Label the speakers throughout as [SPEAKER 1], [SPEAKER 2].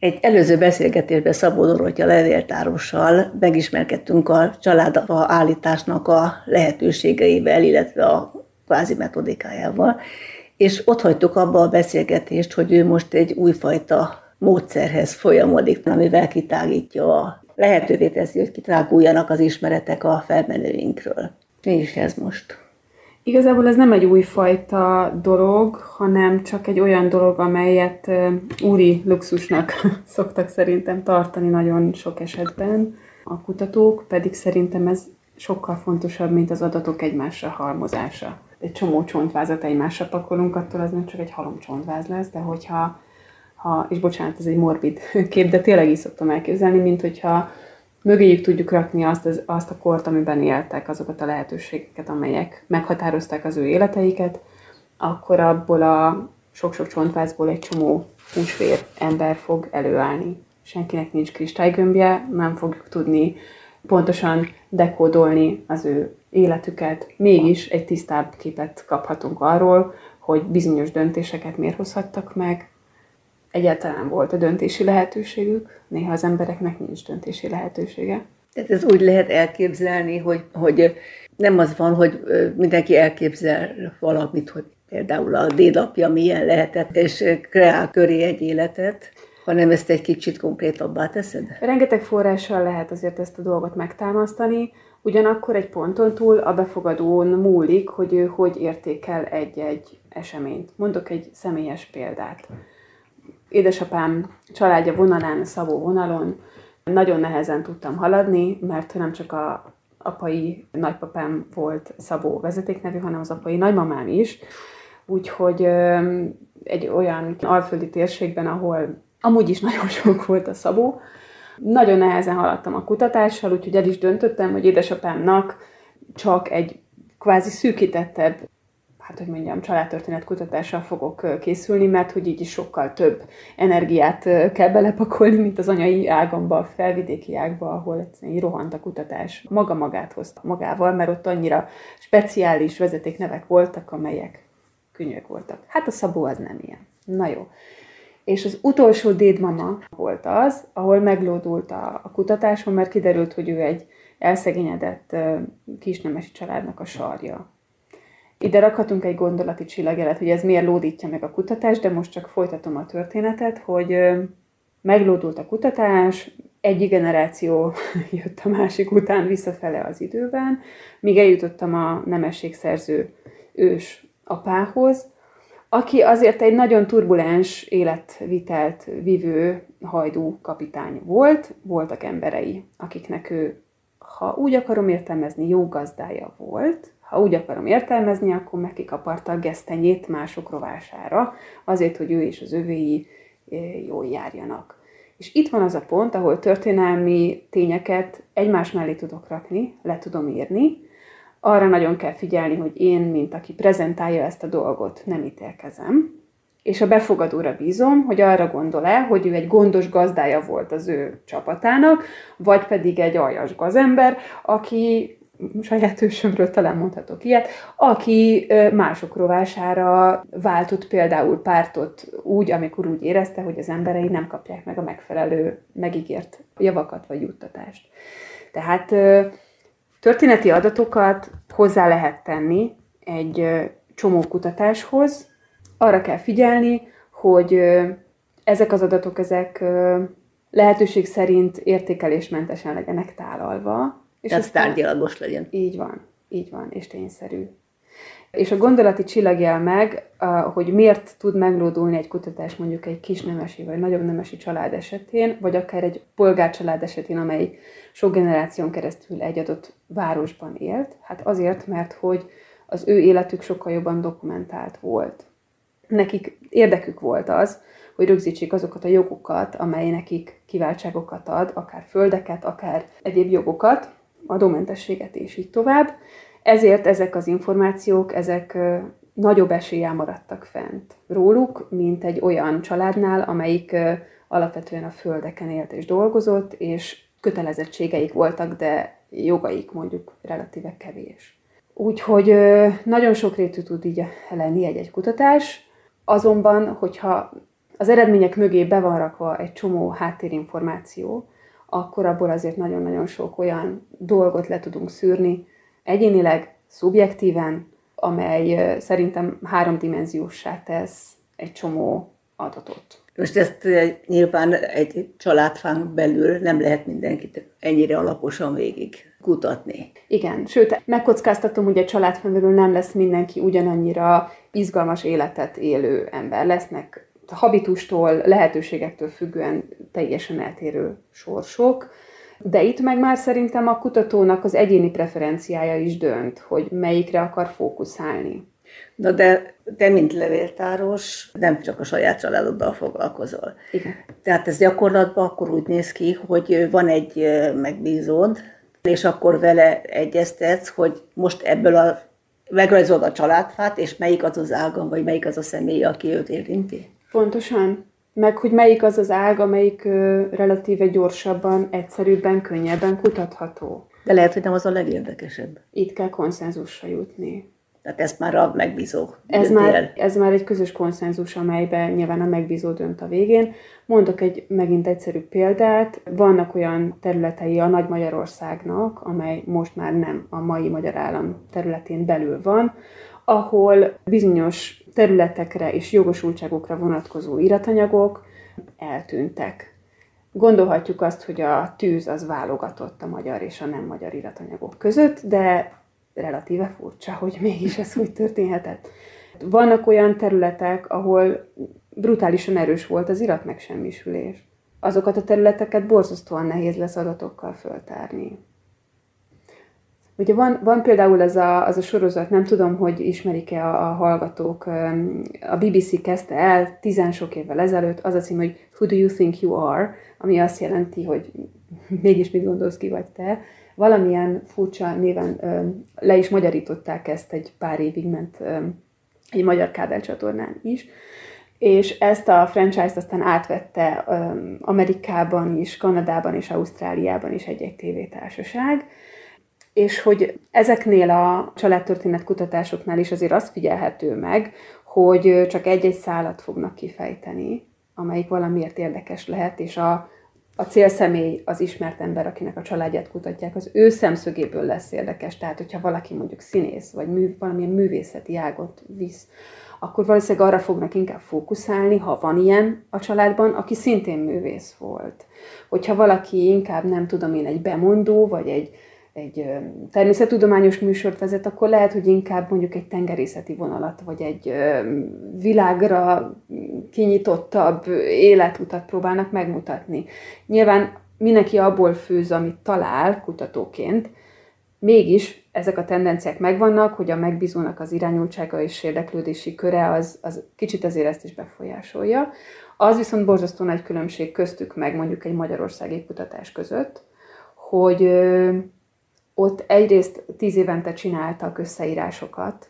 [SPEAKER 1] Egy előző beszélgetésben Szabó Dorottya levéltárossal megismerkedtünk a családapa állításnak a lehetőségeivel, illetve a kvázi metodikájával, és ott hagytuk abba a beszélgetést, hogy ő most egy újfajta módszerhez folyamodik, amivel kitágítja a lehetővé teszi, hogy kitáguljanak az ismeretek a felmenőinkről. Mi is ez most?
[SPEAKER 2] Igazából ez nem egy újfajta dolog, hanem csak egy olyan dolog, amelyet úri luxusnak szoktak szerintem tartani nagyon sok esetben a kutatók, pedig szerintem ez sokkal fontosabb, mint az adatok egymásra halmozása. Egy csomó csontvázat egymásra pakolunk, attól az nem csak egy halom csontváz lesz, de hogyha, ha, és bocsánat, ez egy morbid kép, de tényleg így szoktam elképzelni, mint hogyha mögéjük tudjuk rakni azt, az, azt a kort, amiben éltek, azokat a lehetőségeket, amelyek meghatározták az ő életeiket, akkor abból a sok-sok csontvázból egy csomó húsvér ember fog előállni. Senkinek nincs kristálygömbje, nem fogjuk tudni pontosan dekódolni az ő életüket, mégis egy tisztább képet kaphatunk arról, hogy bizonyos döntéseket miért hozhattak meg, egyáltalán volt a döntési lehetőségük, néha az embereknek nincs döntési lehetősége.
[SPEAKER 1] Tehát ez úgy lehet elképzelni, hogy, hogy nem az van, hogy mindenki elképzel valamit, hogy például a dédapja milyen lehetett, és kreál köré egy életet, hanem ezt egy kicsit konkrétabbá teszed?
[SPEAKER 2] Rengeteg forrással lehet azért ezt a dolgot megtámasztani, ugyanakkor egy ponton túl a befogadón múlik, hogy ő hogy értékel egy-egy eseményt. Mondok egy személyes példát édesapám családja vonalán, Szabó vonalon nagyon nehezen tudtam haladni, mert nem csak a apai nagypapám volt Szabó vezetéknevű, hanem az apai nagymamám is. Úgyhogy egy olyan alföldi térségben, ahol amúgy is nagyon sok volt a Szabó, nagyon nehezen haladtam a kutatással, úgyhogy el is döntöttem, hogy édesapámnak csak egy kvázi szűkítettebb hát hogy mondjam, családtörténet kutatással fogok készülni, mert hogy így is sokkal több energiát kell belepakolni, mint az anyai ágamba, a felvidéki ágba, ahol egyszerűen rohant a kutatás. Maga magát hozta magával, mert ott annyira speciális vezetéknevek voltak, amelyek könnyűek voltak. Hát a Szabó az nem ilyen. Na jó. És az utolsó dédmama volt az, ahol meglódult a, a kutatásom, mert kiderült, hogy ő egy elszegényedett kisnemesi családnak a sarja ide rakhatunk egy gondolati csillagjelet, hogy ez miért lódítja meg a kutatás, de most csak folytatom a történetet, hogy meglódult a kutatás, egy generáció jött a másik után visszafele az időben, míg eljutottam a nemességszerző ős apához, aki azért egy nagyon turbulens életvitelt vívő hajdú kapitány volt, voltak emberei, akiknek ő, ha úgy akarom értelmezni, jó gazdája volt, ha úgy akarom értelmezni, akkor megkikaparta a gesztenyét mások rovására, azért, hogy ő és az övéi jól járjanak. És itt van az a pont, ahol történelmi tényeket egymás mellé tudok rakni, le tudom írni, arra nagyon kell figyelni, hogy én, mint aki prezentálja ezt a dolgot, nem ítélkezem, és a befogadóra bízom, hogy arra gondol-e, hogy ő egy gondos gazdája volt az ő csapatának, vagy pedig egy aljas gazember, aki saját ősömről talán mondhatok ilyet, aki mások rovására váltott például pártot úgy, amikor úgy érezte, hogy az emberei nem kapják meg a megfelelő, megígért javakat vagy juttatást. Tehát történeti adatokat hozzá lehet tenni egy csomó kutatáshoz. Arra kell figyelni, hogy ezek az adatok, ezek lehetőség szerint értékelésmentesen legyenek tálalva,
[SPEAKER 1] és ez tárgyalagos legyen.
[SPEAKER 2] Így van, így van, és tényszerű. És a gondolati csillagjel meg, hogy miért tud meglódulni egy kutatás mondjuk egy kisnemesi vagy nagyobb nemesi család esetén, vagy akár egy polgárcsalád esetén, amely sok generáción keresztül egy adott városban élt. Hát azért, mert hogy az ő életük sokkal jobban dokumentált volt. Nekik érdekük volt az, hogy rögzítsék azokat a jogokat, amely nekik kiváltságokat ad, akár földeket, akár egyéb jogokat, adómentességet és így tovább. Ezért ezek az információk, ezek nagyobb eséllyel maradtak fent róluk, mint egy olyan családnál, amelyik alapvetően a földeken élt és dolgozott, és kötelezettségeik voltak, de jogaik mondjuk relatíve kevés. Úgyhogy nagyon sokrétű tud így lenni egy-egy kutatás, azonban, hogyha az eredmények mögé be van rakva egy csomó háttérinformáció, akkor abból azért nagyon-nagyon sok olyan dolgot le tudunk szűrni, egyénileg, szubjektíven, amely szerintem háromdimenziósá tesz egy csomó adatot.
[SPEAKER 1] Most ezt nyilván egy családfán belül nem lehet mindenkit ennyire alaposan végig kutatni.
[SPEAKER 2] Igen, sőt, megkockáztatom, hogy a családfán belül nem lesz mindenki ugyanannyira izgalmas életet élő ember. Lesznek habitustól, lehetőségektől függően teljesen eltérő sorsok, de itt meg már szerintem a kutatónak az egyéni preferenciája is dönt, hogy melyikre akar fókuszálni.
[SPEAKER 1] Na de te, mint levéltáros, nem csak a saját családoddal foglalkozol.
[SPEAKER 2] Igen.
[SPEAKER 1] Tehát ez gyakorlatban akkor úgy néz ki, hogy van egy megbízód, és akkor vele egyeztetsz, hogy most ebből a megrajzolod a családfát, és melyik az az ágam, vagy melyik az a személy, aki őt érinti?
[SPEAKER 2] Pontosan. Meg hogy melyik az az ág, amelyik ö, relatíve gyorsabban, egyszerűbben, könnyebben kutatható.
[SPEAKER 1] De lehet, hogy nem az a legérdekesebb.
[SPEAKER 2] Itt kell konszenzusra jutni.
[SPEAKER 1] Tehát ezt már a megbízó
[SPEAKER 2] ez már, ez már egy közös konszenzus, amelyben nyilván a megbízó dönt a végén. Mondok egy megint egyszerű példát. Vannak olyan területei a Nagy Magyarországnak, amely most már nem a mai magyar állam területén belül van, ahol bizonyos területekre és jogosultságokra vonatkozó iratanyagok eltűntek. Gondolhatjuk azt, hogy a tűz az válogatott a magyar és a nem magyar iratanyagok között, de relatíve furcsa, hogy mégis ez úgy történhetett. Vannak olyan területek, ahol brutálisan erős volt az iratmegsemmisülés. Azokat a területeket borzasztóan nehéz lesz adatokkal föltárni. Ugye van, van például ez a, az a sorozat, nem tudom, hogy ismerik-e a, a hallgatók, a BBC kezdte el tizen sok évvel ezelőtt, az a cím, hogy Who do you think you are, ami azt jelenti, hogy mégis mit gondolsz ki vagy te. Valamilyen furcsa néven le is magyarították ezt, egy pár évig ment egy magyar kábelcsatornán is, és ezt a franchise-t aztán átvette Amerikában is, Kanadában és Ausztráliában is egy-egy tévétársaság, és hogy ezeknél a családtörténet kutatásoknál is azért azt figyelhető meg, hogy csak egy-egy szálat fognak kifejteni, amelyik valamiért érdekes lehet, és a, a célszemély az ismert ember, akinek a családját kutatják, az ő szemszögéből lesz érdekes. Tehát, hogyha valaki mondjuk színész, vagy mű, valamilyen művészeti ágot visz, akkor valószínűleg arra fognak inkább fókuszálni, ha van ilyen a családban, aki szintén művész volt. Hogyha valaki inkább, nem tudom én, egy bemondó, vagy egy, egy természettudományos műsort vezet, akkor lehet, hogy inkább mondjuk egy tengerészeti vonalat, vagy egy világra kinyitottabb életutat próbálnak megmutatni. Nyilván mindenki abból főz, amit talál kutatóként, mégis ezek a tendenciák megvannak, hogy a megbízónak az irányultsága és érdeklődési köre az, az kicsit azért ezt is befolyásolja. Az viszont borzasztó nagy különbség köztük meg mondjuk egy magyarországi kutatás között, hogy ott egyrészt tíz évente csináltak összeírásokat,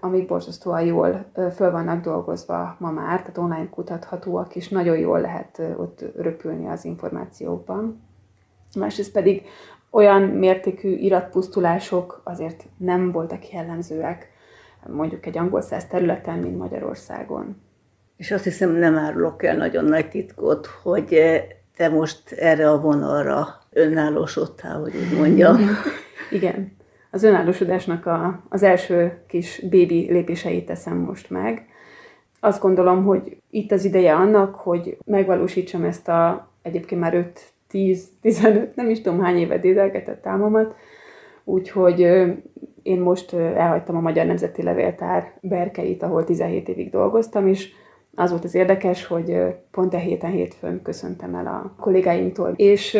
[SPEAKER 2] amik borzasztóan jól föl vannak dolgozva ma már, tehát online kutathatóak, és nagyon jól lehet ott röpülni az információkban. Másrészt pedig olyan mértékű iratpusztulások azért nem voltak jellemzőek mondjuk egy angol száz területen, mint Magyarországon.
[SPEAKER 1] És azt hiszem nem árulok el nagyon nagy titkot, hogy te most erre a vonalra önállósodtál, hogy úgy mondjam.
[SPEAKER 2] Igen. Az önállósodásnak a, az első kis bébi lépéseit teszem most meg. Azt gondolom, hogy itt az ideje annak, hogy megvalósítsam ezt a egyébként már 5-10-15, nem is tudom hány évet dédelgetett álmomat, úgyhogy én most elhagytam a Magyar Nemzeti Levéltár berkeit, ahol 17 évig dolgoztam, és az volt az érdekes, hogy pont a héten hétfőn köszöntem el a kollégáimtól, és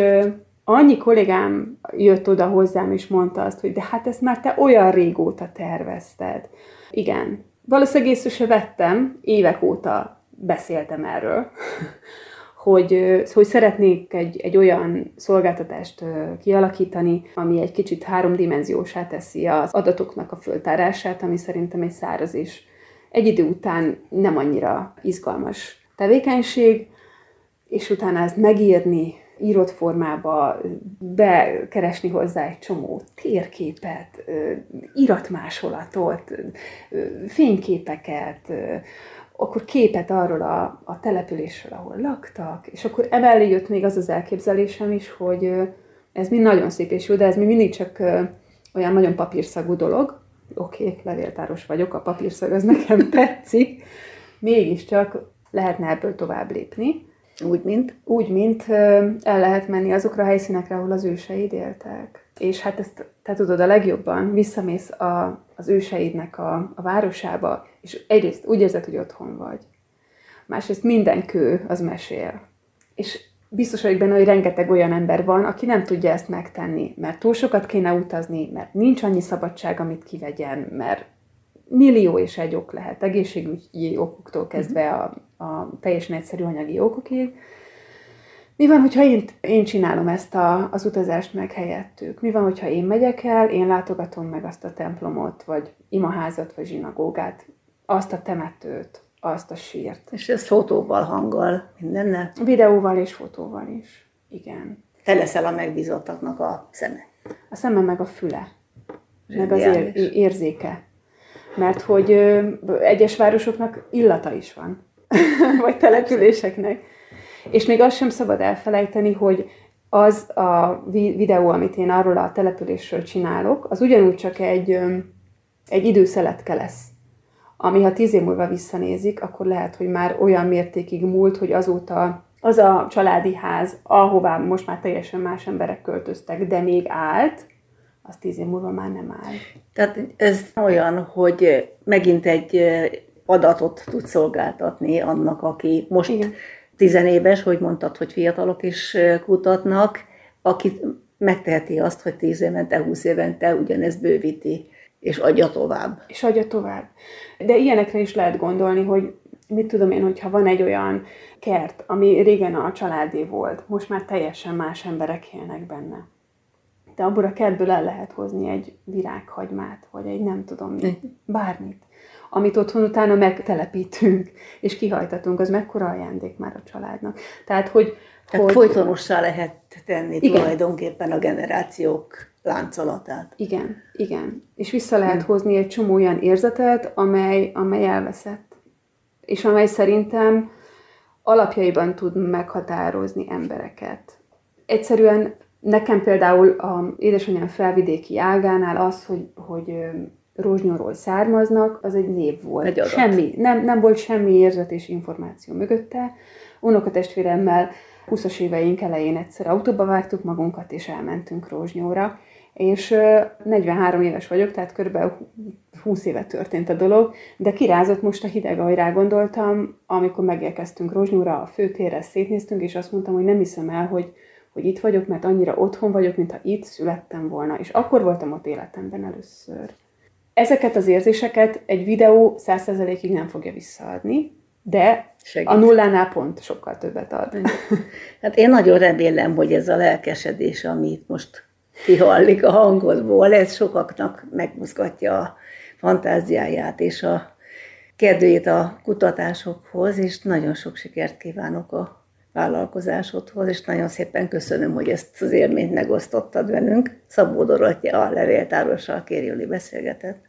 [SPEAKER 2] annyi kollégám jött oda hozzám, és mondta azt, hogy de hát ezt már te olyan régóta tervezted. Igen. Valószínűleg észre se vettem, évek óta beszéltem erről, hogy, hogy szeretnék egy, egy olyan szolgáltatást kialakítani, ami egy kicsit háromdimenziósá teszi az adatoknak a föltárását, ami szerintem egy száraz és egy idő után nem annyira izgalmas tevékenység, és utána ezt megírni, írott formába bekeresni hozzá egy csomó térképet, iratmásolatot, fényképeket, akkor képet arról a, a településről, ahol laktak, és akkor emellé jött még az az elképzelésem is, hogy ez mind nagyon szép és jó, de ez mi mindig csak olyan nagyon papírszagú dolog. Oké, okay, levéltáros vagyok, a papírszag az nekem tetszik, mégiscsak lehetne ebből tovább lépni.
[SPEAKER 1] Úgy, mint?
[SPEAKER 2] Úgy, mint el lehet menni azokra a helyszínekre, ahol az őseid éltek. És hát ezt te tudod a legjobban, visszamész a, az őseidnek a, a városába, és egyrészt úgy érzed, hogy otthon vagy. Másrészt minden kő az mesél. És biztos vagyok benne, hogy rengeteg olyan ember van, aki nem tudja ezt megtenni, mert túl sokat kéne utazni, mert nincs annyi szabadság, amit kivegyen, mert millió és egy ok lehet, egészségügyi okoktól kezdve a, a teljesen egyszerű anyagi okokig. Mi van, hogyha én, én csinálom ezt a, az utazást meg helyettük? Mi van, hogyha én megyek el, én látogatom meg azt a templomot, vagy imaházat, vagy zsinagógát, azt a temetőt, azt a sírt.
[SPEAKER 1] És ez fotóval, hanggal, mindennel?
[SPEAKER 2] Videóval és fotóval is. Igen.
[SPEAKER 1] Te leszel a megbízottaknak a szeme.
[SPEAKER 2] A szeme meg a füle. Meg az ér- érzéke. Mert hogy ö, egyes városoknak illata is van. Vagy településeknek. És még azt sem szabad elfelejteni, hogy az a videó, amit én arról a településről csinálok, az ugyanúgy csak egy, egy időszeletke lesz ami ha tíz év múlva visszanézik, akkor lehet, hogy már olyan mértékig múlt, hogy azóta az a családi ház, ahová most már teljesen más emberek költöztek, de még állt, az tíz év múlva már nem áll.
[SPEAKER 1] Tehát ez olyan, hogy megint egy adatot tud szolgáltatni annak, aki most Igen. tizenéves, hogy mondtad, hogy fiatalok is kutatnak, aki megteheti azt, hogy tíz évente, húsz évente ugyanezt bővíti és adja tovább.
[SPEAKER 2] És adja tovább. De ilyenekre is lehet gondolni, hogy mit tudom én, hogyha van egy olyan kert, ami régen a családé volt, most már teljesen más emberek élnek benne. De abból a kertből el lehet hozni egy virághagymát, vagy egy nem tudom mit, bármit, amit otthon utána megtelepítünk, és kihajtatunk, az mekkora ajándék már a családnak. Tehát, hogy...
[SPEAKER 1] Tehát hogy... folytonossá lehet tenni Igen. tulajdonképpen a generációk láncolatát.
[SPEAKER 2] Igen, igen. És vissza lehet hmm. hozni egy csomó olyan érzetet, amely, amely elveszett. És amely szerintem alapjaiban tud meghatározni embereket. Egyszerűen nekem például a édesanyám felvidéki ágánál az, hogy, hogy Rózsnyóról származnak, az egy név volt. Egy semmi, nem, nem volt semmi érzet és információ mögötte. Unokatestvéremmel 20-as éveink elején egyszer autóba vágtuk magunkat, és elmentünk Rózsnyóra. És 43 éves vagyok, tehát körülbelül 20 éve történt a dolog, de kirázott most a hideg, ahogy rá gondoltam, amikor megérkeztünk Rozsnyúra, a főtérre szétnéztünk, és azt mondtam, hogy nem hiszem el, hogy, hogy itt vagyok, mert annyira otthon vagyok, mintha itt születtem volna, és akkor voltam ott életemben először. Ezeket az érzéseket egy videó 100%-ig nem fogja visszaadni, de Segít. a nullánál pont sokkal többet ad.
[SPEAKER 1] Hát én nagyon remélem, hogy ez a lelkesedés, amit most kihallik a hangodból, ez sokaknak megmozgatja a fantáziáját és a kedvét a kutatásokhoz, és nagyon sok sikert kívánok a vállalkozásodhoz, és nagyon szépen köszönöm, hogy ezt az élményt megosztottad velünk. Szabó Dorottya, a levéltárossal Kérjüli beszélgetett.